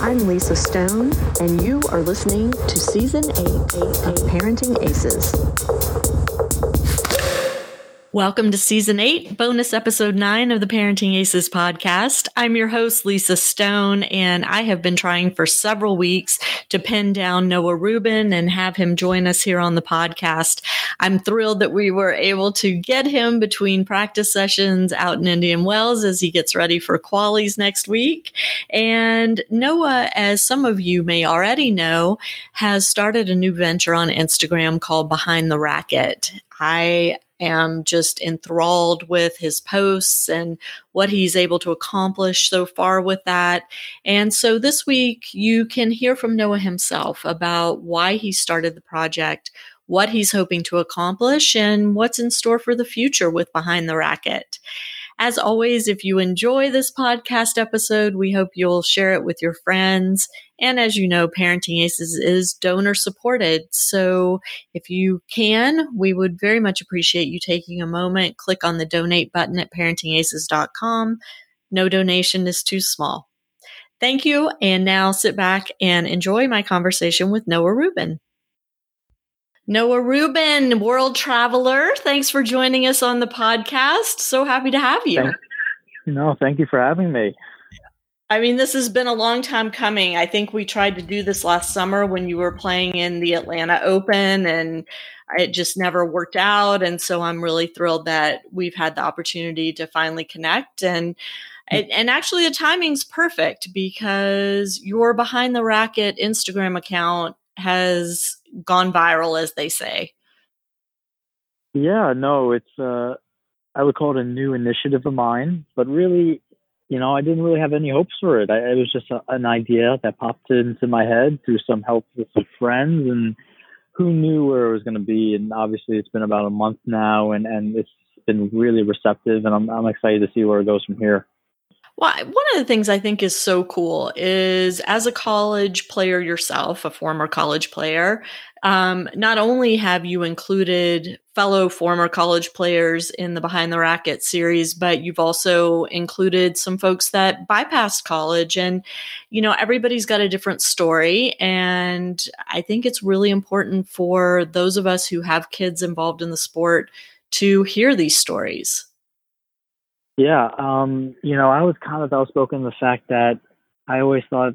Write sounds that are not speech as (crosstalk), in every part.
I'm Lisa Stone, and you are listening to Season 8 of Parenting Aces. Welcome to season eight, bonus episode nine of the Parenting Aces podcast. I'm your host, Lisa Stone, and I have been trying for several weeks to pin down Noah Rubin and have him join us here on the podcast. I'm thrilled that we were able to get him between practice sessions out in Indian Wells as he gets ready for qualies next week. And Noah, as some of you may already know, has started a new venture on Instagram called Behind the Racket. I am just enthralled with his posts and what he's able to accomplish so far with that. And so this week, you can hear from Noah himself about why he started the project, what he's hoping to accomplish, and what's in store for the future with Behind the Racket. As always, if you enjoy this podcast episode, we hope you'll share it with your friends. And as you know, Parenting Aces is donor supported. So if you can, we would very much appreciate you taking a moment, click on the donate button at parentingaces.com. No donation is too small. Thank you. And now sit back and enjoy my conversation with Noah Rubin. Noah Rubin, world traveler. Thanks for joining us on the podcast. So happy to have you. No, thank you for having me. I mean, this has been a long time coming. I think we tried to do this last summer when you were playing in the Atlanta Open and it just never worked out. And so I'm really thrilled that we've had the opportunity to finally connect. And and actually the timing's perfect because your behind the racket Instagram account has gone viral, as they say. Yeah, no, it's uh, I would call it a new initiative of mine, but really, you know, I didn't really have any hopes for it. I, it was just a, an idea that popped into my head through some help with some friends, and who knew where it was going to be. And obviously, it's been about a month now, and and it's been really receptive, and I'm I'm excited to see where it goes from here. Well, one of the things I think is so cool is as a college player yourself, a former college player, um, not only have you included fellow former college players in the Behind the Racket series, but you've also included some folks that bypassed college. And, you know, everybody's got a different story. And I think it's really important for those of us who have kids involved in the sport to hear these stories. Yeah, um, you know, I was kind of outspoken the fact that I always thought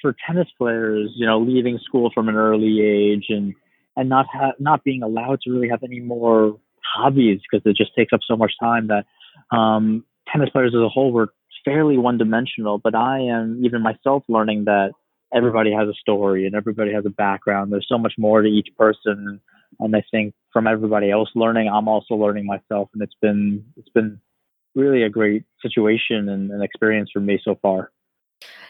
for tennis players, you know, leaving school from an early age and and not ha- not being allowed to really have any more hobbies because it just takes up so much time that um, tennis players as a whole were fairly one dimensional. But I am even myself learning that everybody has a story and everybody has a background. There's so much more to each person, and I think from everybody else learning, I'm also learning myself, and it's been it's been really a great situation and, and experience for me so far.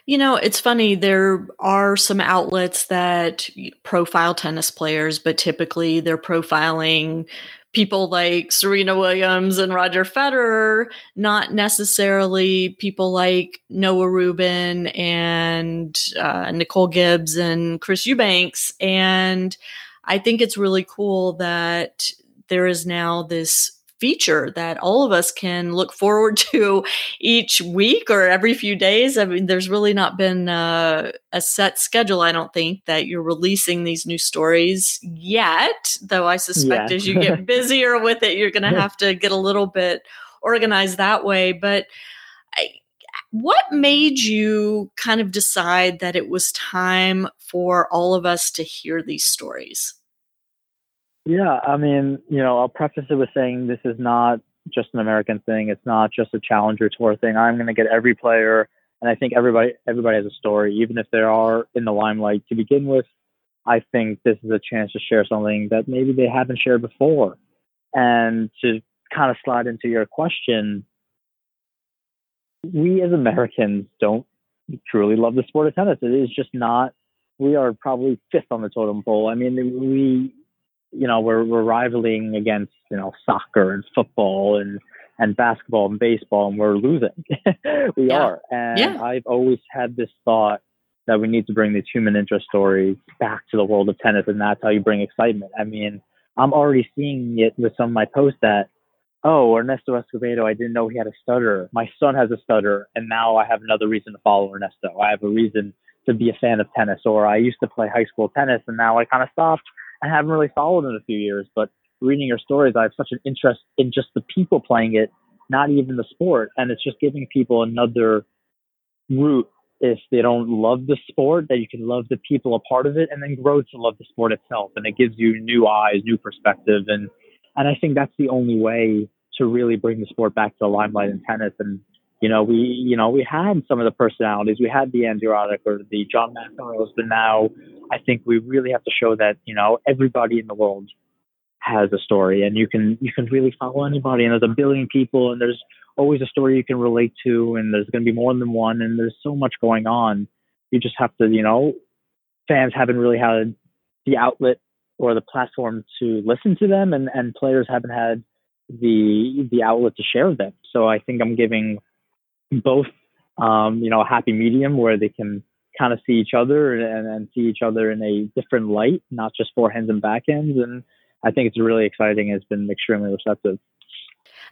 You know, it's funny. There are some outlets that profile tennis players, but typically they're profiling people like Serena Williams and Roger Federer, not necessarily people like Noah Rubin and uh, Nicole Gibbs and Chris Eubanks. And I think it's really cool that there is now this feature that all of us can look forward (laughs) to each week or every few days. I mean, there's really not been a, a set schedule, I don't think, that you're releasing these new stories yet, though I suspect as you get (laughs) busier with it, you're going to have to get a little bit organized that way. But I, what made you kind of decide that it was time for all of us to hear these stories? Yeah, I mean, you know, I'll preface it with saying this is not just an American thing. It's not just a challenger tour thing. I'm going to get every player, and I think everybody everybody has a story, even if they are in the limelight to begin with. I think this is a chance to share something that maybe they haven't shared before, and to kind of slide into your question. We as Americans don't truly love the sport of tennis. It is just not. We are probably fifth on the totem pole. I mean, we you know, we're, we're rivaling against, you know, soccer and football and, and basketball and baseball, and we're losing. (laughs) we yeah. are. And yeah. I've always had this thought that we need to bring these human interest stories back to the world of tennis, and that's how you bring excitement. I mean, I'm already seeing it with some of my posts that oh, Ernesto Escobedo, I didn't know he had a stutter. My son has a stutter, and now I have another reason to follow Ernesto. I have a reason to be a fan of tennis, or I used to play high school tennis, and now I kind of stopped and haven't really followed in a few years. But reading your stories, I have such an interest in just the people playing it, not even the sport, and it's just giving people another route if they don't love the sport, that you can love the people a part of it and then grow to love the sport itself. And it gives you new eyes, new perspective. And, and I think that's the only way to really bring the sport back to the limelight in tennis. And, you know, we, you know, we had some of the personalities. We had the Andy Roddick or the John McEnroes, but now I think we really have to show that, you know, everybody in the world has a story and you can, you can really follow anybody. And there's a billion people and there's always a story you can relate to and there's going to be more than one and there's so much going on. You just have to, you know, fans haven't really had the outlet or the platform to listen to them and, and players haven't had the the outlet to share them. So I think I'm giving both um, you know, a happy medium where they can kind of see each other and, and see each other in a different light, not just forehands and backhands. And I think it's really exciting. It's been extremely receptive.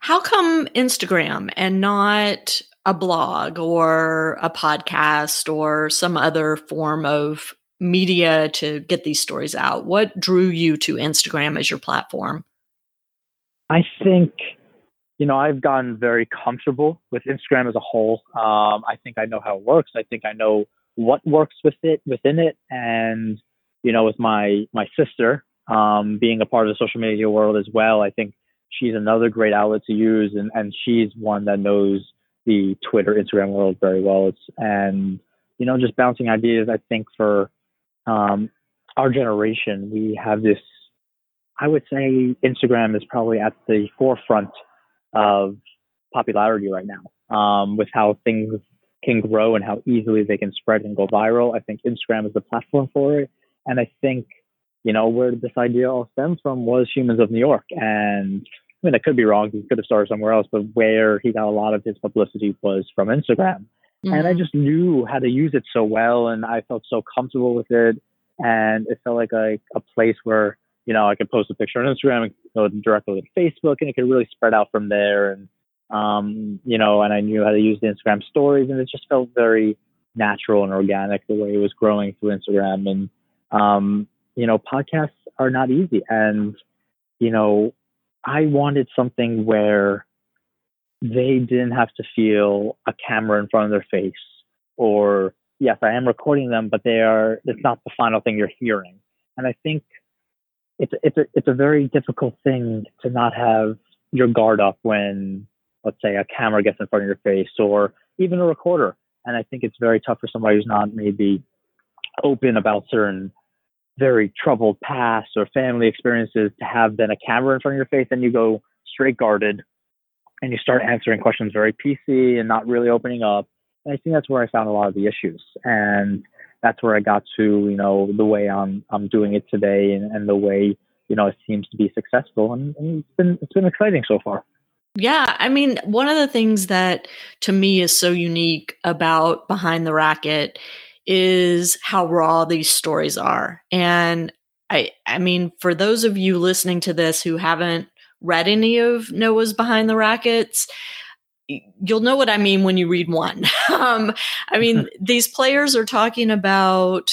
How come Instagram and not a blog or a podcast or some other form of media to get these stories out? What drew you to Instagram as your platform? I think, you know, I've gotten very comfortable with Instagram as a whole. Um, I think I know how it works. I think I know what works with it within it. And, you know, with my my sister um, being a part of the social media world as well, I think she's another great outlet to use, and, and she's one that knows the Twitter, Instagram world very well. It's, and you know, just bouncing ideas. I think for um, our generation, we have this. I would say Instagram is probably at the forefront of popularity right now, um, with how things can grow and how easily they can spread and go viral. I think Instagram is the platform for it, and I think you know, where this idea all stems from was Humans of New York. And I mean, I could be wrong. He could have started somewhere else, but where he got a lot of his publicity was from Instagram. Mm-hmm. And I mm-hmm. just knew how to use it so well. And I felt so comfortable with it. And it felt like a, a place where, you know, I could post a picture on Instagram and go directly to Facebook and it could really spread out from there. And, um, you know, and I knew how to use the Instagram stories and it just felt very natural and organic the way it was growing through Instagram. And, um, you know, podcasts are not easy. And, you know, I wanted something where they didn't have to feel a camera in front of their face or yes, I am recording them, but they are, it's not the final thing you're hearing. And I think it's, it's a, it's a very difficult thing to not have your guard up when, let's say, a camera gets in front of your face or even a recorder. And I think it's very tough for somebody who's not maybe open about certain very troubled past or family experiences to have then a camera in front of your face and you go straight guarded and you start answering questions very PC and not really opening up. And I think that's where I found a lot of the issues. And that's where I got to, you know, the way I'm I'm doing it today and, and the way, you know, it seems to be successful and, and it's been it's been exciting so far. Yeah, I mean, one of the things that to me is so unique about Behind the Racket is how raw these stories are. And I I mean, for those of you listening to this who haven't read any of Noah's Behind the Rackets, you'll know what I mean when you read one. (laughs) um, I mean, (laughs) these players are talking about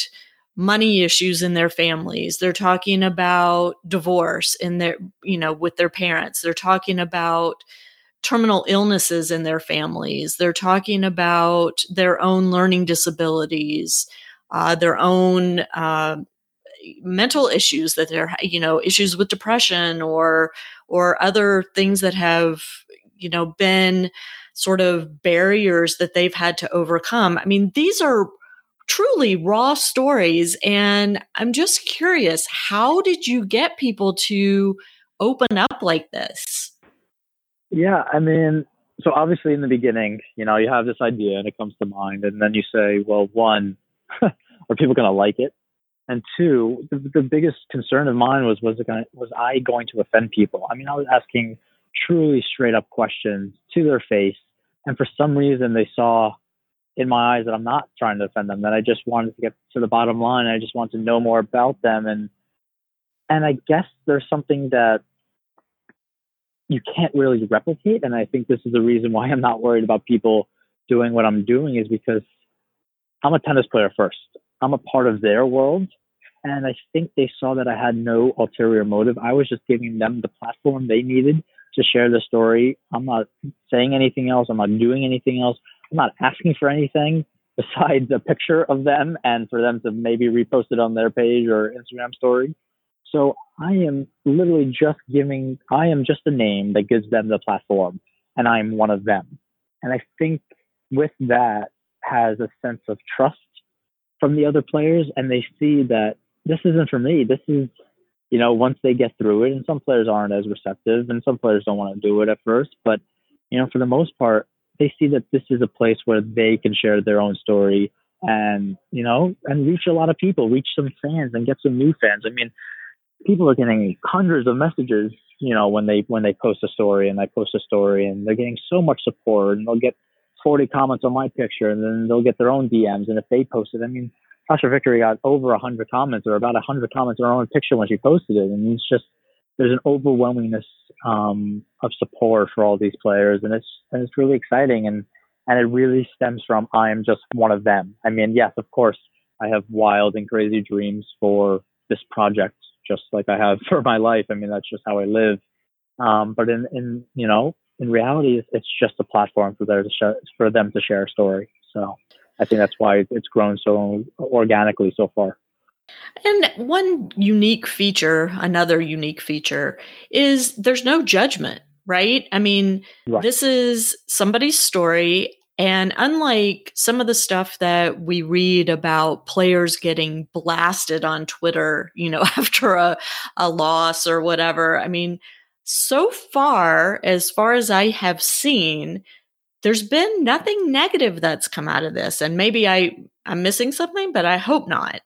money issues in their families. They're talking about divorce in their, you know, with their parents. They're talking about terminal illnesses in their families. They're talking about their own learning disabilities, uh, their own uh, mental issues that they're, you know, issues with depression or or other things that have, you know, been sort of barriers that they've had to overcome. I mean, these are truly raw stories, and I'm just curious, how did you get people to open up like this? Yeah, I mean, so obviously in the beginning, you know, you have this idea and it comes to mind, and then you say, well, one, (laughs) are people going to like it? And two, the, the biggest concern of mine was was it going was I going to offend people? I mean, I was asking truly straight up questions to their face, and for some reason they saw in my eyes that I'm not trying to offend them. That I just wanted to get to the bottom line. I just want to know more about them, and and I guess there's something that you can't really replicate. And I think this is the reason why I'm not worried about people doing what I'm doing is because I'm a tennis player first. I'm a part of their world. And I think they saw that I had no ulterior motive. I was just giving them the platform they needed to share the story. I'm not saying anything else. I'm not doing anything else. I'm not asking for anything (laughs) besides a picture of them and for them to maybe repost it on their page or Instagram story. So I am literally just giving, I am just a name that gives them the platform and I'm one of them. And I think with that has a sense of trust from the other players and they see that this isn't for me. This is, you know, once they get through it and some players aren't as receptive and some players don't want to do it at first, but you know, for the most part, they see that this is a place where they can share their own story and, you know, and reach a lot of people, reach some fans and get some new fans. I mean, people are getting hundreds of messages, you know, when they when they post a story and I post a story and they're getting so much support and they'll get 40 comments on my picture and then they'll get their own DMs and if they post it, I mean, Sachia Vickery got over 100 comments or about 100 comments on her own picture when she posted it and it's just there's an overwhelmingness um, of support for all these players and it's and it's really exciting and and it really stems from I am just one of them. I mean, yes, of course, I have wild and crazy dreams for this project just like I have (laughs) for my life. I mean, that's just how I live. Um, but in, in, you know, in reality, it's just a platform for there to share, for them to share a story. So I think that's why it's grown so organically so far. And one unique feature, another unique feature is there's no judgment, right? I mean, right. this is somebody's story and unlike some of the stuff that we read about players getting blasted on Twitter, you know, (laughs) after a, a loss or whatever, I mean, so far, as far as I have seen, there's been nothing negative that's come out of this. And maybe I, I'm missing something, but I hope not.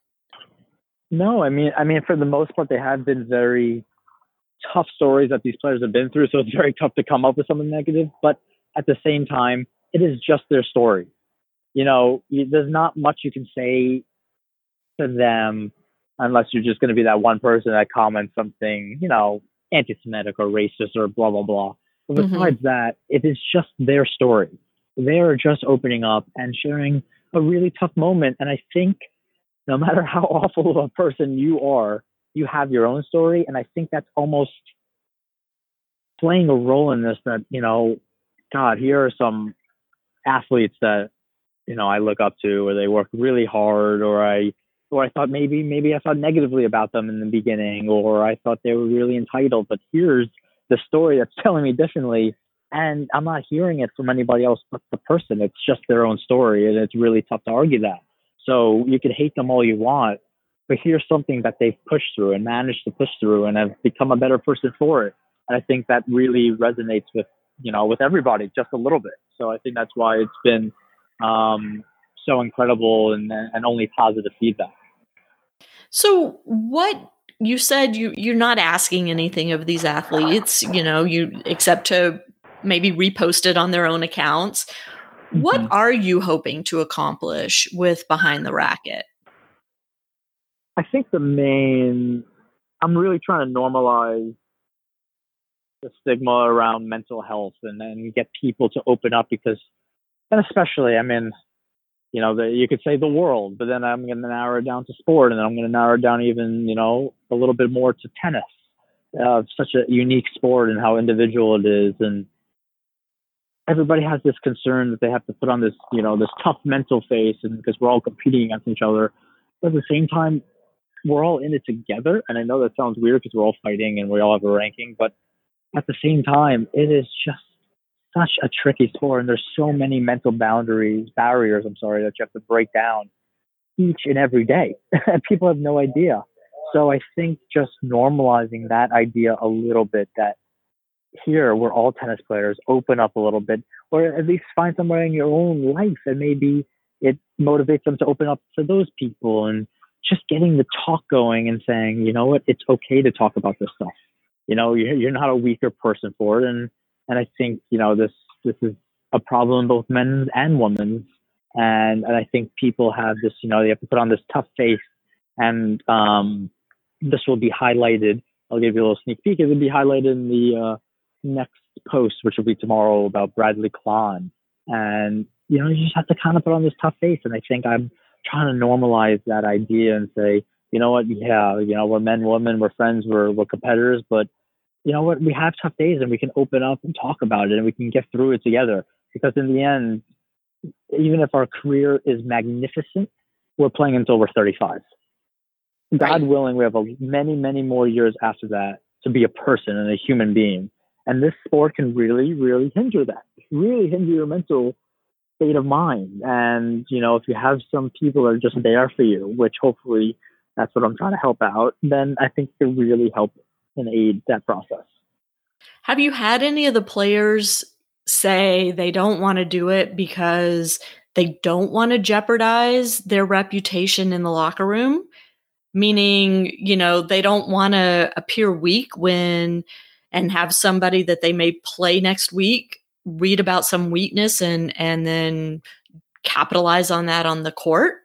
No, I mean, I mean, for the most part, they have been very tough stories that these players have been through. So it's very tough to come up with something negative. But at the same time, it is just their story. You know, there's not much you can say to them unless you're just going to be that one person that comments something, you know, anti-Semitic or racist or blah blah blah. But besides mm-hmm. that, it is just their story. They are just opening up and sharing a really tough moment. And I think no matter how (laughs) awful of a person you are, you have your own story. And I think that's almost playing a role in this that, you know, God, here are some athletes that you know I look up to, or they work really hard, or I or I thought maybe maybe I thought negatively about them in the beginning, or I thought they were really entitled. But here's the story that's (laughs) telling me differently, and I'm not hearing it from anybody else but the person. It's just their own story, and it's really tough to argue that. So you can hate them all you want, but here's something that they've pushed through and managed to push through, and have become a better person for it. And I think that really resonates with you know with everybody just a little bit. So I think that's why it's been um, so incredible and, and only positive feedback. So what you said you you're not asking anything of these athletes, you know, you except to maybe repost it on their own accounts. Mm-hmm. What are you hoping to accomplish with Behind the Racket? I think the main I'm really trying to normalize the stigma around mental health and then get people to open up because, and especially, I mean, you know, the, you could say the world, but then I'm going to narrow it down to sport and then I'm going to narrow it down even, you know, a little bit more to tennis. Uh, such a unique sport and how individual it is. And everybody has this concern that they have to put on this, you know, this tough mental face and because we're all competing against each other. But at the same time, we're all in it together. And I know that sounds weird because we're all fighting and we all have a ranking, but at the same time, it is just such a tricky sport, and there's so many mental boundaries, barriers. I'm sorry that you have to break down each and every day. And (laughs) people have no idea. So I think just normalizing that idea a little bit that here we're all tennis players, open up a little bit, or at least find somewhere in your own life and maybe it motivates them to open up to those people and just getting the talk going and saying, you know what, it's okay to talk about this stuff you know, you're, you're not a weaker person for it. And, and I think, you know, this, this is a problem both men's and women's. And, and I think people have this, you know, they have to put on this tough face and, um, this will be highlighted. I'll give you a little sneak peek. It will be highlighted in the, uh, next post, which will be tomorrow about Bradley Klahn. And, you know, you just have to kind of put on this tough face. And I think I'm trying to normalize that idea and say, you know what, yeah, you know, we're men, women, we're friends, we're, we're competitors, but you know what, we have tough days and we can open up and talk about it and we can get through it together. Because in the end, even if our career is magnificent, we're playing until we're 35. God right. willing, we have a, many, many more years after that to be a person and a human being. And this sport can really, really hinder that, really hinder your mental state of mind. And, you know, if you have some people that are just there for you, which hopefully that's what I'm trying to help out, then I think it really help and aid that process. Have you had any of the players say they don't want to do it because they don't want to jeopardize their reputation in the locker room? Meaning, you know, they don't want to appear weak when and have somebody that they may play next week read about some weakness and and then capitalize on that on the court?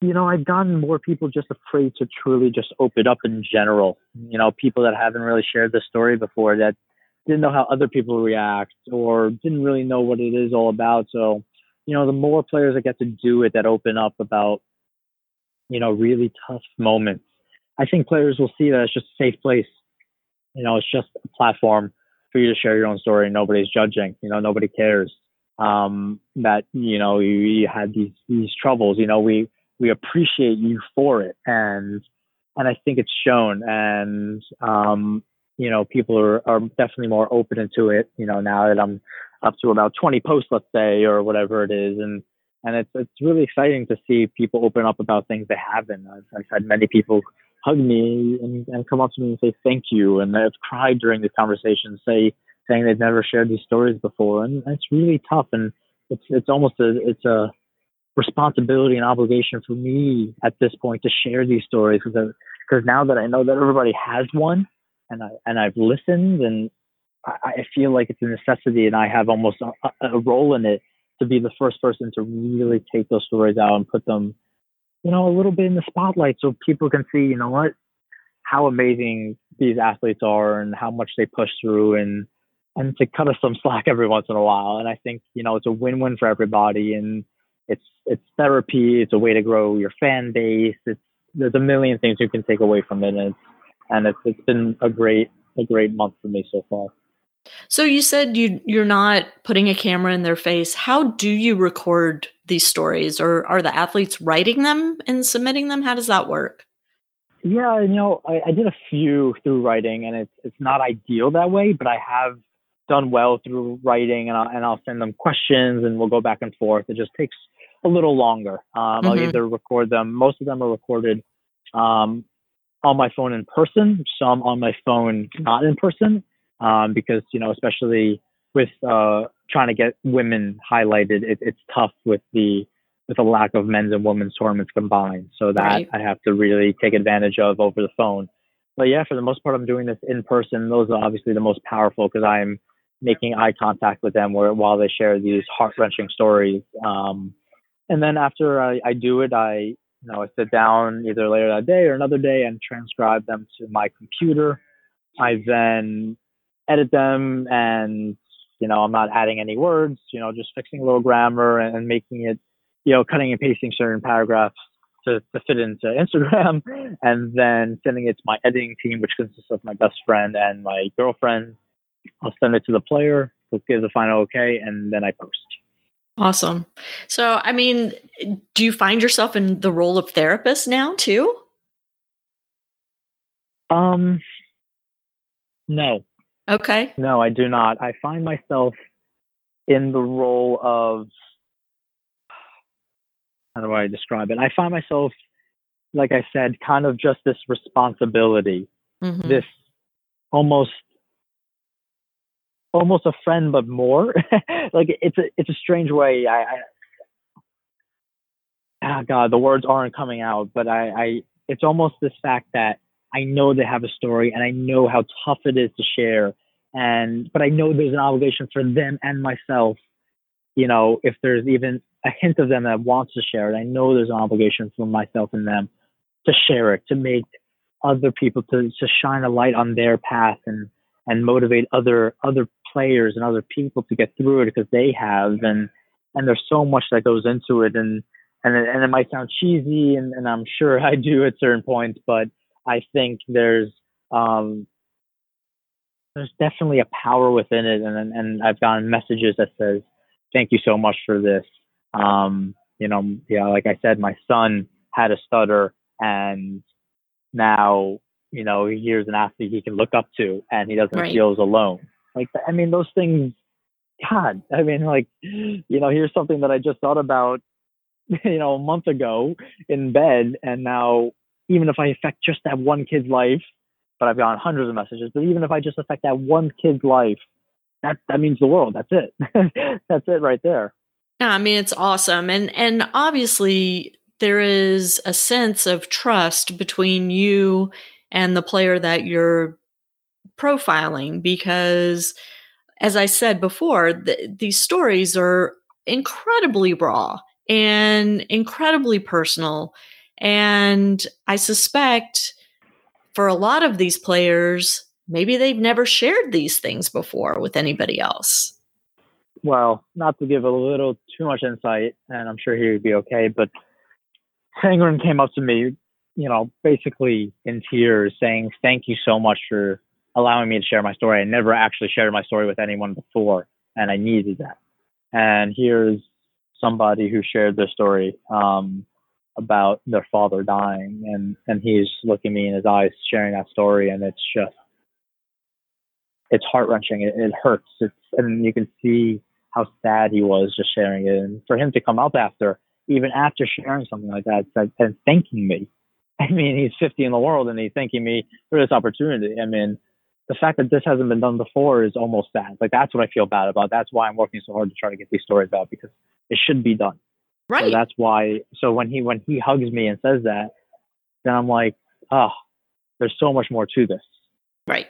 You know, I've gotten more people just afraid to truly just open up in general. You know, people that haven't really shared the story before that didn't know how other people react or didn't really know what it is all about. So, you know, the more players that get to do it that open up about, you know, really tough moments, I think players will see that it's just a safe place. You know, it's just a platform for you to share your own story. Nobody's judging. You know, nobody cares um, that you know you, you had these these troubles. You know, we we appreciate you for it, and and I think it's shown. And um, you know, people are are definitely more open into it. You know, now that I'm up to about 20 posts, let's say, or whatever it is, and and it's it's really exciting to see people open up about things they haven't. I've, I've had many people hug me and, and come up to me and say thank you. And I've cried during the conversation, say saying they've never shared these stories before, and it's really tough. And it's it's almost a it's a responsibility and obligation for me at this point to share these stories because because now that I know that everybody has one, and I and I've listened, and I, I feel like it's a necessity, and I have almost a, a role in it to be the first person to really take those stories out and put them you know, a little bit in the spotlight so people can see, you know what, how amazing these athletes are and how much they push through and and to cut us some (laughs) slack every once in a while. And I think, you know, it's a win win for everybody and it's it's therapy, it's a way to grow your fan base. It's there's a million things you can take away from it and it's and it's it's been a great a great month for me so far. So you said you you're not putting a camera in their face. How do you record these stories, or are the athletes writing them and submitting them? How does that work? Yeah, you know, I, I did a few through writing, and it's it's not ideal that way, but I have done well through writing, and I'll, and I'll send them questions, and we'll go back and forth. It just takes a little longer. Um, mm-hmm. I'll either record them. Most of them are recorded um, on my phone in person, some on my phone not in person um, because you know, especially with uh, trying to get women highlighted, it, it's tough with the with the lack of men's and women's tournaments combined. So that right. I have to really take advantage of over the phone. But yeah, for the most part, I'm doing this in person. Those are obviously the most powerful because I'm making eye contact with them where, while they share these heart wrenching stories. Um, and then after I, I do it, I you know I sit down either later that day or another day and transcribe them to my computer. I then edit them and you know i'm not adding any words you know just fixing a little grammar and, and making it you know cutting and pasting certain paragraphs to, to fit into (laughs) instagram and then sending it to my editing team which consists of my best friend and my girlfriend i'll send it to the player who gives the final okay and then i post awesome so i mean do you find yourself in the role of therapist now too um no Okay. No, I do not. I find myself in the role of how do I describe it? I find myself, like I said, kind of just this responsibility, mm-hmm. this almost almost a friend but more (laughs) like it's a it's a strange way i, I oh god the words aren't coming out but i i it's almost this fact that I know they have a story and I know how tough it is to share. And, but I know there's an obligation for them and myself. You know, if there's even a hint of them that wants to share it, I know there's an obligation for myself and them to share it, to make other people to, to shine a light on their path and, and motivate other other players and other people to get through it because they have and and there's so much that goes into it and and it, and it might sound cheesy and, and I'm sure (laughs) I do at certain points but I think there's um there's definitely a power within it and and I've gotten messages that says thank you so much for this um you know yeah like I said my son had a stutter and now you know he here's an athlete he can look up to and he doesn't Right. feel as alone like i mean those things god i mean like you know here's something that i just thought about (laughs) you know a month ago in bed and now even if i affect just that one kid's life but i've gotten hundreds of messages but even if i just affect that one kid's life that that means the world. That's it. (laughs) That's it right there. Yeah, I mean it's awesome, and and obviously there is a sense of trust between you and the player that you're profiling because, as I said before, th- these stories are incredibly raw and incredibly personal, and I suspect for a lot of these players, maybe they've never shared these things before with anybody else. well, not to give a little too much insight, and I'm sure he would be okay, but Sandgren came up to me, you know, basically in tears saying, Thank you so much for allowing me to share my story. I never actually shared my story with anyone before, and I needed that. And here's somebody who shared their story um, about their father dying, and, and he's looking me in his eyes, sharing that story, and it's just, it's heart wrenching. It, it hurts. It's, and you can see how sad he was just sharing it. And for him to come up after, even after sharing something like that, and thanking me. (laughs) I mean, he's 50 in the world and he's thanking me for this opportunity. I mean, the fact that this hasn't been done before is almost sad. Like that's what I feel bad about. That's why I'm working so hard to try to get these stories out because it should be done. So Right. that's why. So when he when he hugs me and says that, then I'm like, oh, there's so much more to this. Right.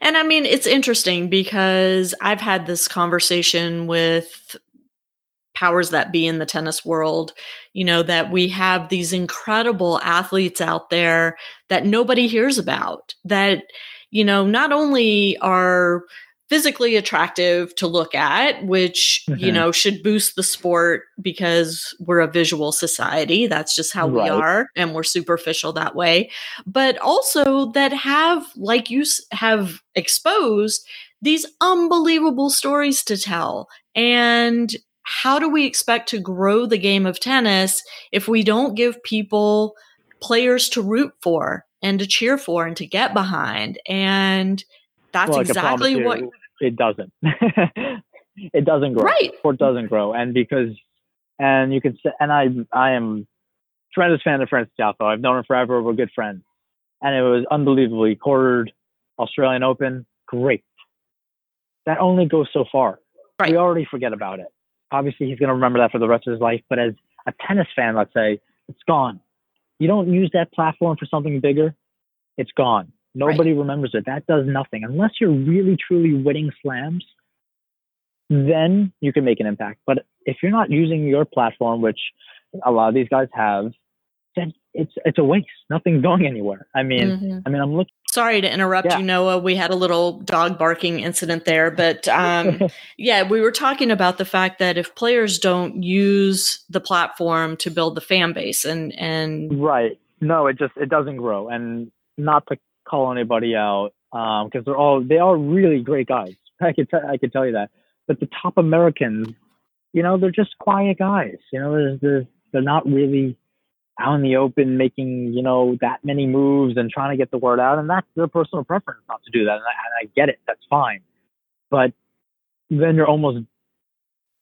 And I mean, it's interesting because I've had this conversation with powers that be in the tennis world, you know, that we have these incredible athletes out there that nobody hears about, that, you know, not only are physically attractive to look at, which, you Mhm. know, should boost the sport because we're a visual society. That's just how we are, and we're superficial that way but also that have, like you have exposed, these unbelievable stories to tell. And how do we expect to grow the game of tennis if we don't give people players to root for and to cheer for and to get behind? And that's Well, exactly what. you, it doesn't. (laughs) it doesn't grow. Right. Sport doesn't grow, and because and you can say, and I I am tremendous fan of Francis Tiafoe. I've known him forever. We're good friends, and it was unbelievably quartered Australian Open. Great. That only goes so far. Right. We already forget about it. Obviously, he's going to remember that for the rest of his life. But as a tennis fan, let's say it's gone. You don't use that platform for something bigger. It's gone. Nobody remembers it. That does nothing unless you're really truly winning slams. Then you can make an impact. But if you're not using your platform, which a lot of these guys have, then it's it's a waste. Nothing's going anywhere. I mean, Mhm. I mean, I'm looking. Sorry to interrupt Yeah. you, Noah. We had a little dog barking incident there, but um, (laughs) yeah, we were talking about the fact that if players don't use the platform to build the fan base, and and Right. No, it just it doesn't grow, and not to call anybody out because they're all they are really great guys. (laughs) I could t- I could tell you that. But the top Americans, you know, they're just quiet guys. You know, there's, there's, they're not really out in the open making you know that many moves and trying to get the word out, and that's their personal preference not to do that. And I, and I get it. That's fine. But then you're almost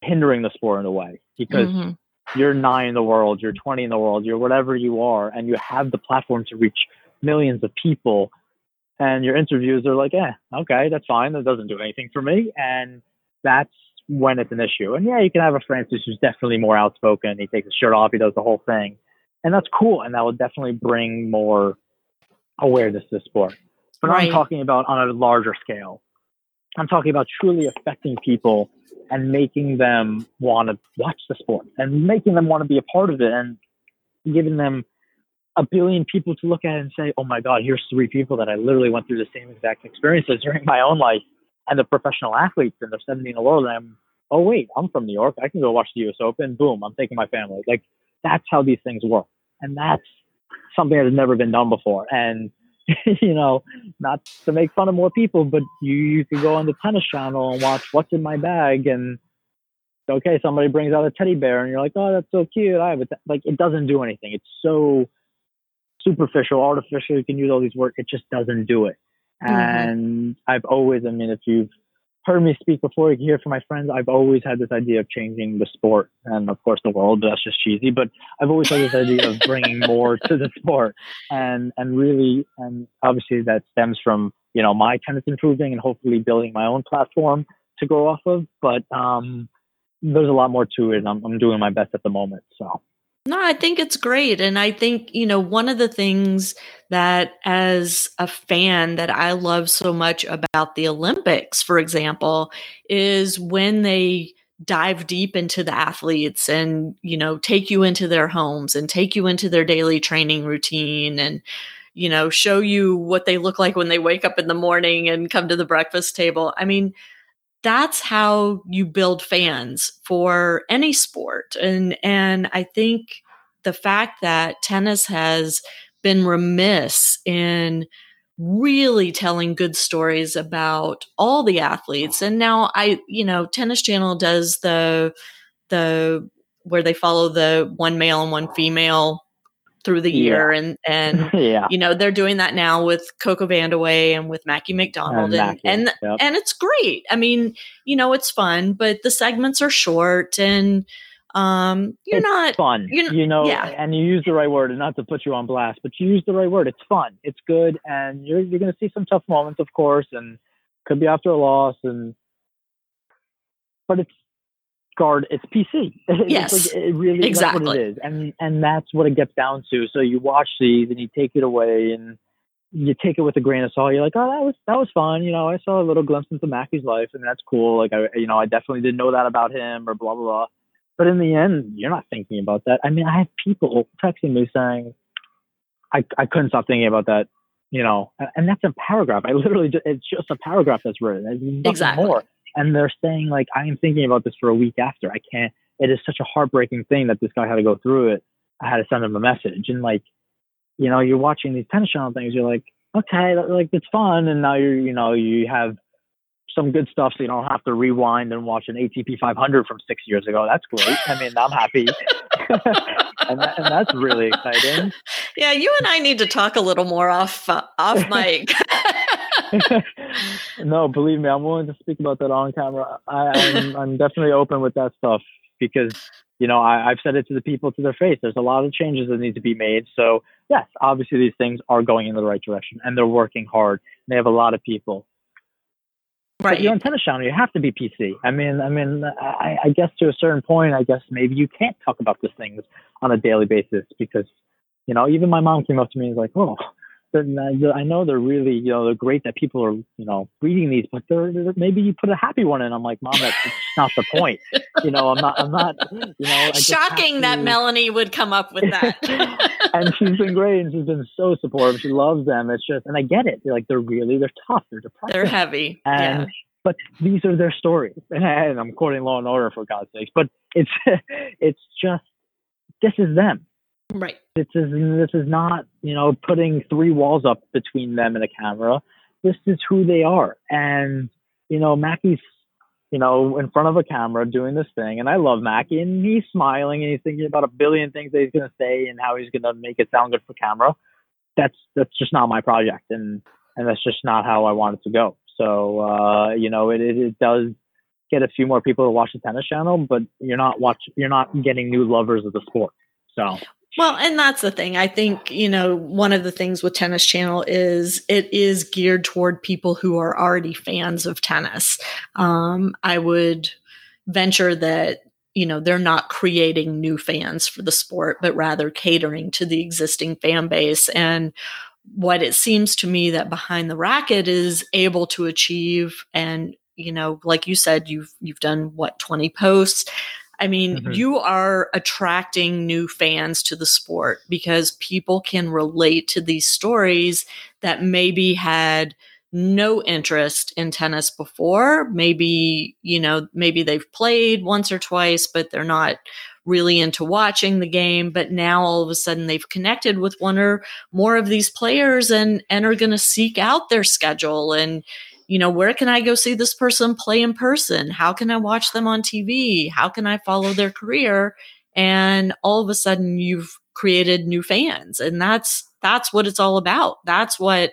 hindering the sport in a way because Mhm. you're nine in the world, you're 20 in the world, you're whatever you are, and you have the platform to reach millions of people. And your interviews are like, yeah, okay, that's fine. That doesn't do anything for me. And that's when it's an issue. And yeah, you can have a Francis who's definitely more outspoken. He takes his shirt off, he does the whole thing. And that's cool. And that will definitely bring more awareness to the sport. But Right. I'm talking about on a larger scale. I'm talking about truly affecting people and making them want to watch the sport and making them want to be a part of it and giving them a billion people to look at and say, oh my God, here's three people that I literally went through the same exact experiences during my own life and the professional athletes and they're 70 in the world. And I'm, oh wait, I'm from New York. I can go watch the US Open. Boom, I'm taking my family. Like that's how these things work. And that's something that has never been done before. And (laughs) you know, not to make fun of more people, but you, you could go on the tennis channel and watch what's in my bag and okay, somebody brings out a teddy bear and you're like, oh, that's so cute. I have it. Like it doesn't do anything. It's so superficial, artificial. You can use all these words. It just doesn't do it. Mm-hmm. And I've always, I mean, if you've heard me speak before, you hear from my friends, I've always had this idea of changing the sport and of course the world, but that's just cheesy. But I've always had this idea of bringing more to the sport and, and really, and obviously that stems from, you know, my tennis improving and hopefully building my own platform to go off of. But, um, there's a lot more to it. I'm, I'm doing my best at the moment. So. No, I think it's great. And I think, you know, one of the things that as a fan that I love so much about the Olympics, for example, is when they dive deep into the athletes and, you know, take you into their homes and take you into their daily training routine and, you know, show you what they look like when they wake up in the morning and come to the breakfast table. I mean, that's how you build fans for any sport. And and I think the fact that tennis has been remiss in really telling good stories about all the athletes and now i you know tennis channel does the the where they follow the one male and one female through the year yeah. and and (laughs) yeah. you know they're doing that now with Coco Vandeweghe and with Mackie McDonald and and, and, yep. and it's great. I mean, you know, it's fun, but the segments are short and um you're it's not fun you're, you know yeah. and you use the right word and not to put you on blast but you use the right word it's fun it's good and you're you're going to see some tough moments of course and could be after a loss and but it's guard it's pc yes (laughs) it's like, it really exactly what it is. And and that's what it gets down to. So you watch these and you take it away and you take it with a grain of salt. You're like oh that was that was fun. You know i saw a little glimpse into mackie's life and that's cool. Like i you know i definitely didn't know that about him or blah blah blah. But in the end you're not thinking about that. I mean i have people texting me saying i i couldn't stop thinking about that you know and that's a paragraph. I literally just, it's just a paragraph that's written. There's nothing exactly. more and they're saying like I am thinking about this for a week after. I can't. It is such a heartbreaking thing that this guy had to go through it. I had to send him a message, and like, you know, you're watching these tennis channel things. You're like, okay, like it's fun, and now you're, you know, you have some good stuff, so you don't have to rewind and watch an ATP 500 from six years ago. That's great. I mean, I'm happy, (laughs) and, that, and that's really exciting. (laughs) Yeah, you and I need to talk a little more off uh, off (laughs) mic. (laughs) no, believe me, I'm willing to speak about that on camera. I, am I'm, I'm definitely open with that stuff because you know I, I've said it to the people to their face. There's a lot of changes that need to be made. So yes, obviously these things are going in the right direction and they're working hard. They have a lot of people. Right. But you're on tennis channel. You have to be PC. I mean, I mean, I, I guess to a certain point, I guess maybe you can't talk about these things on a daily basis because, you know, even my mom came up to me and was like, "Oh, Uh, I know they're really, you know, they're great that people are, you know, reading these, but they're, they're maybe you put a happy one in. I'm like, mom, that's not the point. You know, I'm not, I'm not, you know. Shocking that Melanie would come up with that. (laughs) and she's been great and she's been so supportive. She loves them. It's just, and I get it. They're like, they're really, they're tough. They're depressing. They're heavy. And, yeah. but these are their stories. (laughs) And I'm quoting Law and Order for God's sakes, but it's, (laughs) it's just, this is them Right. This is this is not you know putting three walls up between them and the camera. This is who they are, and you know Mackie's you know in front of a camera doing this thing, and I love Mackie, and he's smiling and he's thinking about a billion things that he's gonna say and how he's gonna make it sound good for camera. That's that's just not my project, and and that's just not how I want it to go. So uh, you know it, it it does get a few more people to watch the tennis channel, but you're not watch you're not getting new lovers of the sport. So well, and that's the thing. I think, you know, one of the things with Tennis Channel is it is geared toward people who are already fans of tennis. Um, I would venture that, you know, they're not creating new fans for the sport, but rather catering to the existing fan base. And what it seems to me that behind the racket is able to achieve and you know like you said you've you've done what 20 posts I mean, mm-hmm. you are attracting new fans to the sport because people can relate to these stories that maybe had no interest in tennis before. Maybe, you know, maybe they've played once or twice, but they're not really into watching the game. But now all of a sudden they've connected with one or more of these players and, and are going to seek out their schedule and, you know, where can I go see this person play in person? How can I watch them on TV? How can I follow their career? And all of a sudden you've created new fans. And that's that's what it's all about. That's what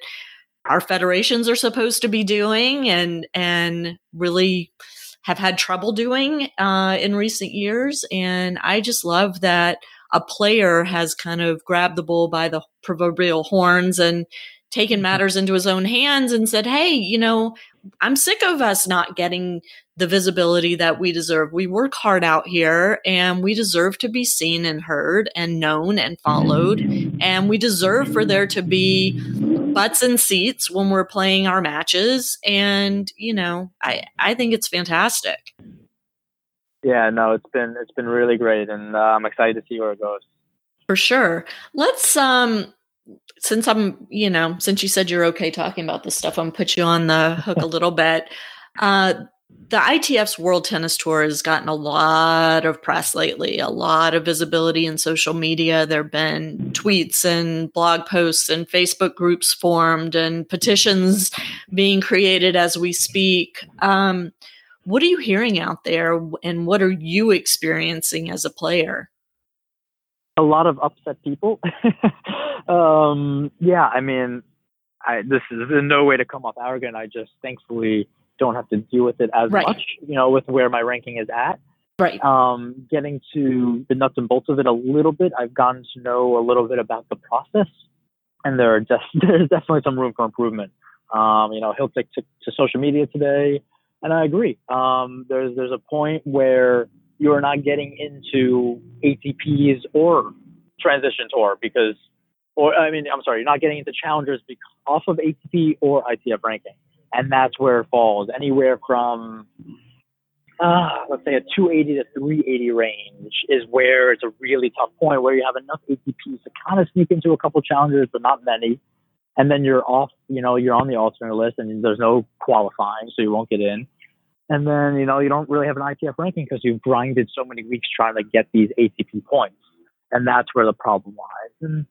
our federations are supposed to be doing and and really have had trouble doing uh, in recent years. And I just love that a player has kind of grabbed the bull by the proverbial horns and taken mm-hmm. matters into his own hands and said, Hey, you know, I'm sick of us not getting the visibility that we deserve. We work hard out here and we deserve to be seen and heard and known and followed. And we deserve for there to be butts and seats when we're playing our matches. And, you know, I, I think it's fantastic. Yeah, no, it's been it's been really great and uh, I'm excited to see where it goes. For sure. Let's um since I'm, you know, since you said you're okay talking about this stuff, I'm gonna put you on the hook a (laughs) little bit. Uh, the ITF's World Tennis Tour has gotten a lot of press lately, a lot of visibility in social media. There have been tweets and blog posts and Facebook groups formed and petitions being created as we speak. Um, what are you hearing out there, and what are you experiencing as a player? A lot of upset people. (laughs) um, yeah, I mean, I, this is in no way to come off arrogant. I just thankfully don't have to deal with it as right. much, you know, with where my ranking is at. Right. Um, getting to the nuts and bolts of it a little bit, I've gotten to know a little bit about the process, and there are just (laughs) there's definitely some room for improvement. Um, you know, he'll take to, to social media today, and I agree. Um, there's there's a point where you're not getting into ATPs or transition tour because, or I mean, I'm sorry, you're not getting into challengers off of ATP or ITF ranking and that's where it falls. Anywhere from uh, let's say a 280 to 380 range is where it's a really tough point where you have enough ATPs to kind of sneak into a couple challengers, but not many. And then you're off, you know, you're on the alternate list and there's no qualifying, so you won't get in. And then, you know, you don't really have an ITF ranking because you've grinded so many weeks trying to get these ATP points. And that's where the problem lies. And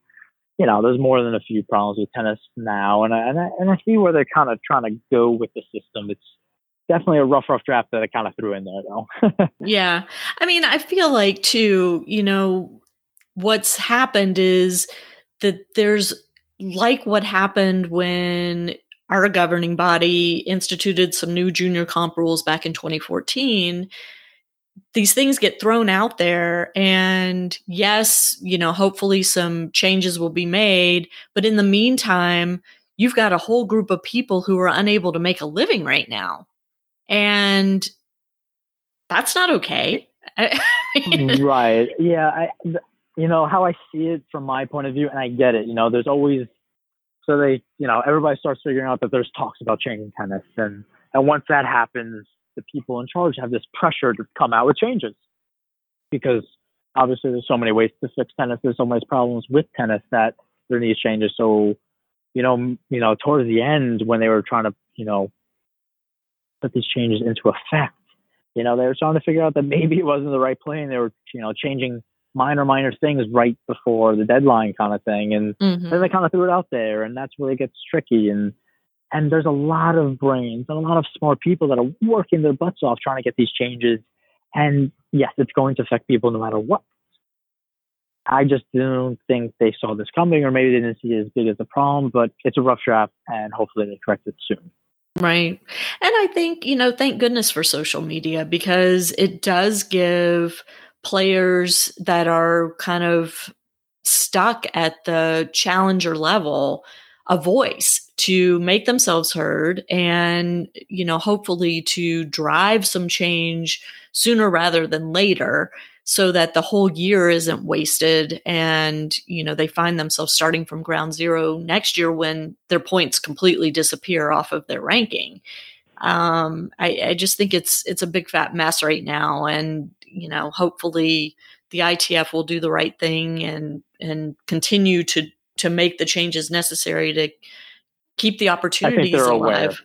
you know, there's more than a few problems with tennis now, and I, and I, and I see where they're kind of trying to go with the system. It's definitely a rough, rough draft that I kind of threw in there, though. (laughs) yeah, I mean, I feel like too, you know, what's happened is that there's like what happened when our governing body instituted some new junior comp rules back in 2014 these things get thrown out there and yes you know hopefully some changes will be made but in the meantime you've got a whole group of people who are unable to make a living right now. And that's not okay. (laughs) Right. Yeah i you know how i see it from my point of view and i get it you know there's always so they you know everybody starts figuring out that there's talks about changing tennis and and once that happens the people in charge have this pressure to come out with changes because obviously there's so many ways to fix tennis. There's so many problems with tennis that there needs changes. So, you know, you know, towards the end when they were trying to, you know, put these changes into effect, you know, they were trying to figure out that maybe it wasn't the right play and they were, you know, changing minor, minor things right before the deadline kind of thing. And mm-hmm. then they kind of threw it out there and that's where it gets tricky. And, and there's a lot of brains and a lot of smart people that are working their butts off trying to get these changes. And yes, it's going to affect people no matter what. I just don't think they saw this coming, or maybe they didn't see it as big as a problem, but it's a rough draft, and hopefully they correct it soon. Right. And I think, you know, thank goodness for social media because it does give players that are kind of stuck at the challenger level a voice to make themselves heard and you know hopefully to drive some change sooner rather than later so that the whole year isn't wasted and you know they find themselves starting from ground zero next year when their points completely disappear off of their ranking. Um, I, I just think it's it's a big fat mess right now and you know, hopefully the ITF will do the right thing and and continue to to make the changes necessary to keep the opportunities alive.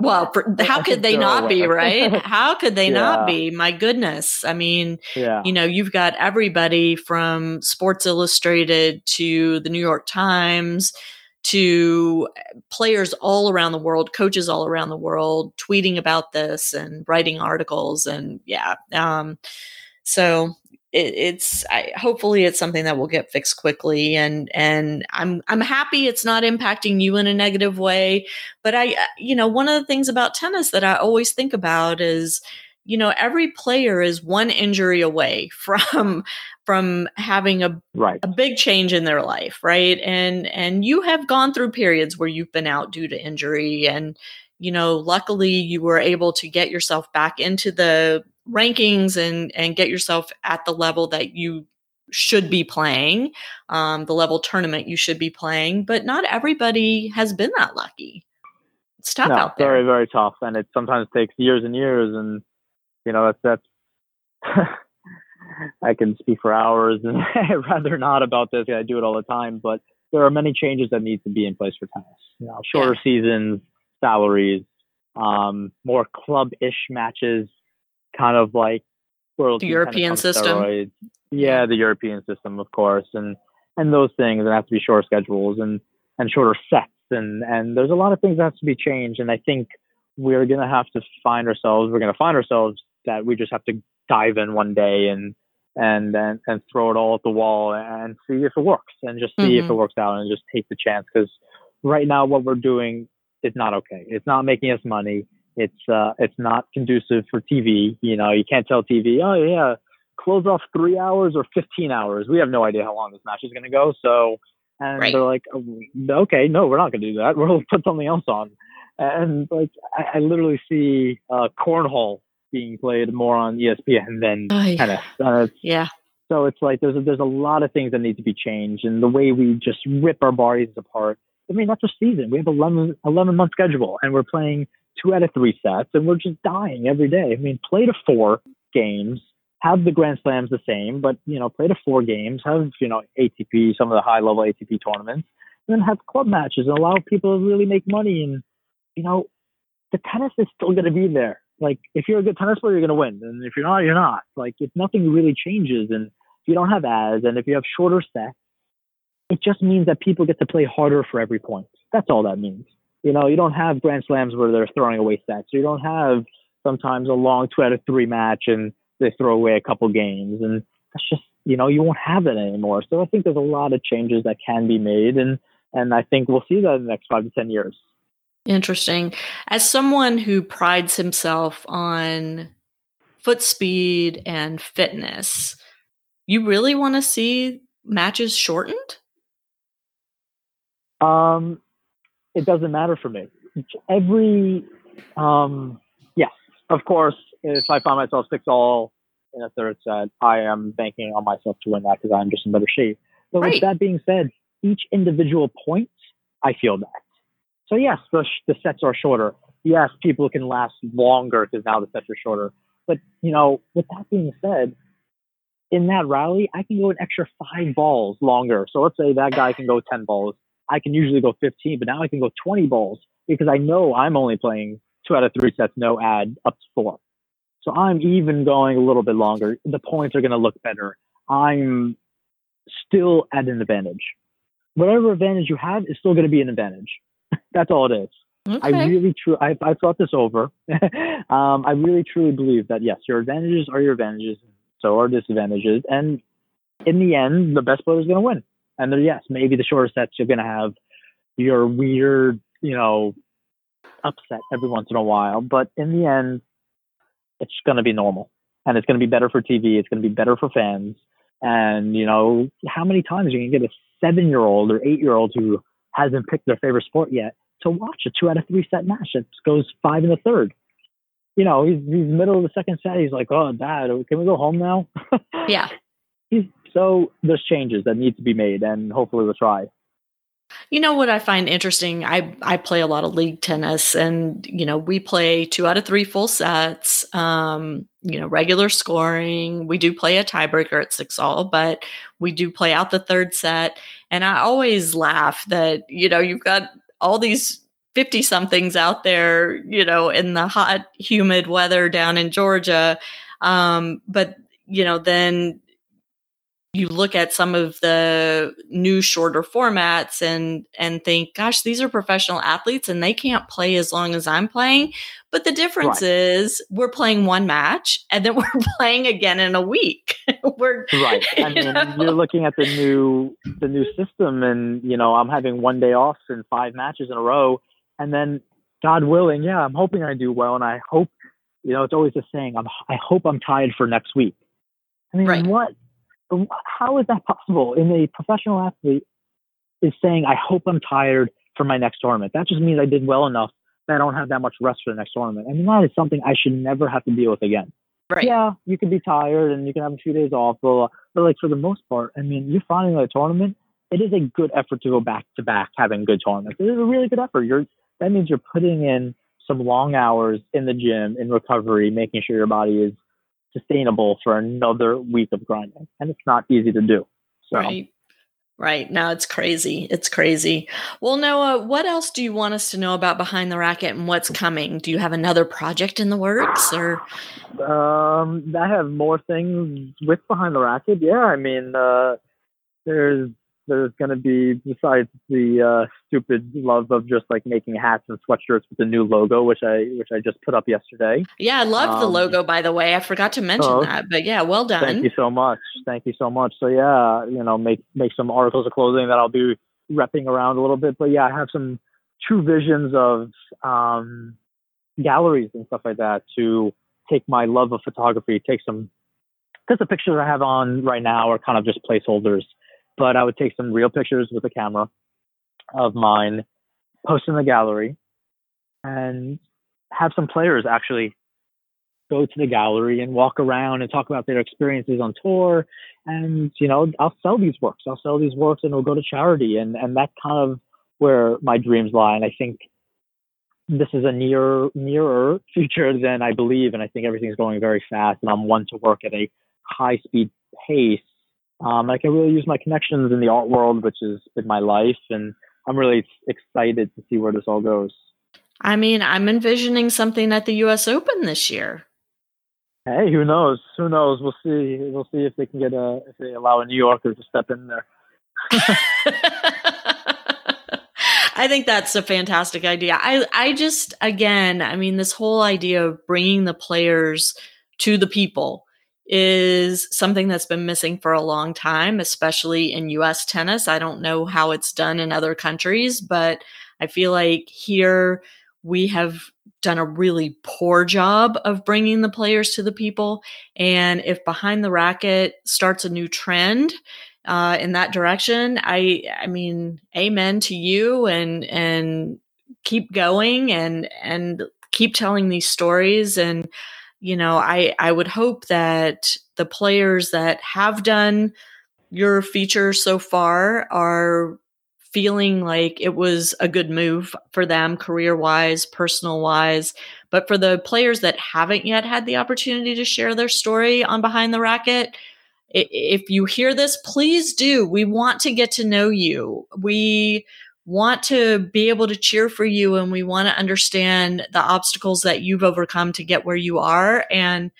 well, for, (laughs) (laughs) how could they not aware. be, right? How could they yeah. not be? My goodness. I mean, yeah. you know, you've got everybody from Sports Illustrated to the New York Times to players all around the world, coaches all around the world tweeting about this and writing articles and yeah. Um, so it, it's I, hopefully it's something that will get fixed quickly and and i'm i'm happy it's not impacting you in a negative way but i uh, you know one of the things about tennis that i always think about is you know every player is one injury away (laughs) from from having a right. a big change in their life right and and you have gone through periods where you've been out due to injury and you know luckily you were able to get yourself back into the rankings and and get yourself at the level that you should be playing, um, the level tournament you should be playing. But not everybody has been that lucky. It's tough no, out there. Very, very tough, and it sometimes takes years and years. And you know, that's that's. (laughs) I can speak for hours, and (laughs) I'd rather not about this. I do it all the time, but there are many changes that need to be in place for tennis. You know, shorter yeah. seasons, salaries, um, more club-ish matches kind of like world the European system. Steroids. Yeah, the European system, of course, and and those things. And have to be shorter schedules and and shorter sets, and and there's a lot of things that have to be changed. And I think we're gonna have to find ourselves. We're gonna find ourselves that we just have to dive in one day and and and, and throw it all at the wall and see if it works and just see mm-hmm. if it mm-hmm. works out and just take the chance because right now what we're doing is not okay. It's not making us money. It's uh, it's not conducive for TV. You know, you can't tell TV, oh yeah, close off three hours or 15 hours. We have no idea how long this match is going to go. So, and right. they're like, oh, okay, no, we're not going to do that. (laughs) We'll put something else on. And like, I, I literally see uh, cornhole being played more on ESPN than oh, tennis. Uh, yeah. So it's like there's a, there's a lot of things that need to be changed, and the way we just rip our bodies apart. I mean, that's a season. We have 11, 11 month schedule, and we're playing two out of three sets, and we're just dying every day. I mean, play to four games, have the Grand Slams the same, but you know, play to four games, have you know ATP, some of the high level ATP tournaments, and then have club matches and allow people to really make money. And you know, the tennis is still going to be there. Like, if you're a good tennis player, you're going to win, and if you're not, you're not. Like, if nothing really changes, and if you don't have ads, and if you have shorter sets, it just means that people get to play harder for every point. That's all that means. You know, you don't have grand slams where they're throwing away sets. You don't have sometimes a long two out of three match and they throw away a couple games. And that's just, you know, you won't have that anymore. So I think there's a lot of changes that can be made. And, and I think we'll see that in the next five to 10 years. Interesting. As someone who prides himself on foot speed and fitness, you really want to see matches shortened? Um, it doesn't matter for me. Every, um, yes, of course, if I find myself six all in a third set, I am banking on myself to win that because I'm just in better shape. But right. with that being said, each individual point, I feel that. So yes, the, the sets are shorter. Yes, people can last longer because now the sets are shorter. But you know, with that being said, in that rally, I can go an extra five balls longer. So let's say that guy can go ten balls. I can usually go 15, but now I can go 20 balls because I know I'm only playing two out of three sets, no ad up to four. So I'm even going a little bit longer. The points are going to look better. I'm still at an advantage. Whatever advantage you have is still going to be an advantage. That's all it is. Okay. I really, true. I, I thought this over. (laughs) um, I really, truly believe that yes, your advantages are your advantages. So are disadvantages. And in the end, the best player is going to win. And then, yes, maybe the shorter sets you're going to have your weird, you know, upset every once in a while. But in the end, it's going to be normal. And it's going to be better for TV. It's going to be better for fans. And, you know, how many times are you can get a seven year old or eight year old who hasn't picked their favorite sport yet to watch a two out of three set match that goes five in the third? You know, he's, he's middle of the second set. He's like, oh, dad, can we go home now? (laughs) yeah. He's so there's changes that need to be made, and hopefully we'll try. You know what I find interesting? I I play a lot of league tennis, and you know we play two out of three full sets. Um, you know, regular scoring. We do play a tiebreaker at six all, but we do play out the third set. And I always laugh that you know you've got all these 50 somethings out there, you know, in the hot, humid weather down in Georgia. Um, but, you know, then you look at some of the new shorter formats and and think gosh these are professional athletes and they can't play as long as i'm playing but the difference right. is we're playing one match and then (laughs) we're playing again in a week (laughs) we're right (laughs) i mean know? you're looking at the new the new system and you know i'm having one day off in five matches in a row and then god willing yeah i'm hoping i do well and i hope you know it's always the saying i'm i hope i'm tired for next week i mean right. what how is that possible? In a professional athlete is saying, I hope I'm tired for my next tournament. That just means I did well enough that I don't have that much rest for the next tournament. I mean, that is something I should never have to deal with again. Right. Yeah, you can be tired and you can have a few days off, but, but like for the most part, I mean, you're finding a tournament. It is a good effort to go back to back having good tournaments. It is a really good effort. You're that means you're putting in some long hours in the gym in recovery, making sure your body is sustainable for another week of grinding. And it's not easy to do. So. Right. Right. Now it's crazy. It's crazy. Well, Noah, what else do you want us to know about Behind the Racket and what's coming? Do you have another project in the works or? Um, I have more things with Behind the Racket. Yeah. I mean, uh, there's there's going to be besides the uh, stupid love of just like making hats and sweatshirts with the new logo, which I which I just put up yesterday. Yeah, I love um, the logo by the way. I forgot to mention oh, that, but yeah, well done. Thank you so much. Thank you so much. So yeah, you know, make make some articles of clothing that I'll be repping around a little bit. But yeah, I have some true visions of um, galleries and stuff like that to take my love of photography, take some because the pictures I have on right now are kind of just placeholders but I would take some real pictures with a camera of mine, post in the gallery, and have some players actually go to the gallery and walk around and talk about their experiences on tour. And, you know, I'll sell these works. I'll sell these works and it'll go to charity. And, and that's kind of where my dreams lie. And I think this is a near, nearer future than I believe. And I think everything's going very fast. And I'm one to work at a high speed pace um, I can really use my connections in the art world, which has been my life, and I'm really excited to see where this all goes. I mean, I'm envisioning something at the U.S. Open this year. Hey, who knows? Who knows? We'll see. We'll see if they can get a if they allow a New Yorker to step in there. (laughs) I think that's a fantastic idea. I I just again, I mean, this whole idea of bringing the players to the people is something that's been missing for a long time, especially in US tennis. I don't know how it's done in other countries, but I feel like here we have done a really poor job of bringing the players to the people. And if behind the racket starts a new trend, uh, in that direction, I, I mean, amen to you and, and keep going and, and keep telling these stories. And, you know, I, I would hope that the players that have done your feature so far are feeling like it was a good move for them career wise, personal wise. But for the players that haven't yet had the opportunity to share their story on Behind the Racket, if you hear this, please do. We want to get to know you. We want to be able to cheer for you and we want to understand the obstacles that you've overcome to get where you are. And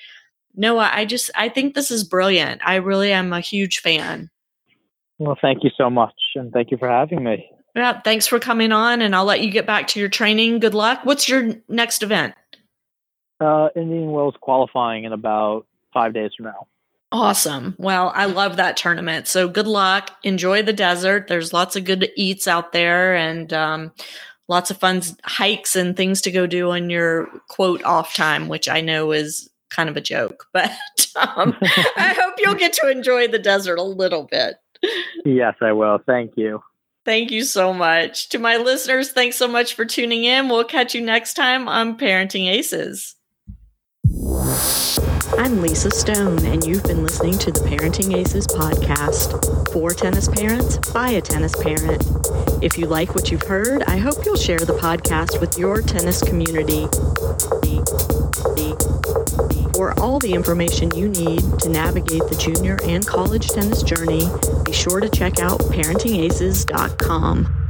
Noah, I just, I think this is brilliant. I really am a huge fan. Well, thank you so much. And thank you for having me. Yeah. Thanks for coming on. And I'll let you get back to your training. Good luck. What's your next event? Uh, Indian Wells qualifying in about five days from now. Awesome. Well, I love that tournament. So good luck. Enjoy the desert. There's lots of good eats out there and um, lots of fun hikes and things to go do on your quote off time, which I know is kind of a joke, (laughs) but um, I hope you'll get to enjoy the desert a little bit. Yes, I will. Thank you. Thank you so much. To my listeners, thanks so much for tuning in. We'll catch you next time on Parenting Aces. I'm Lisa Stone, and you've been listening to the Parenting Aces podcast. For tennis parents, by a tennis parent. If you like what you've heard, I hope you'll share the podcast with your tennis community. For all the information you need to navigate the junior and college tennis journey, be sure to check out parentingaces.com.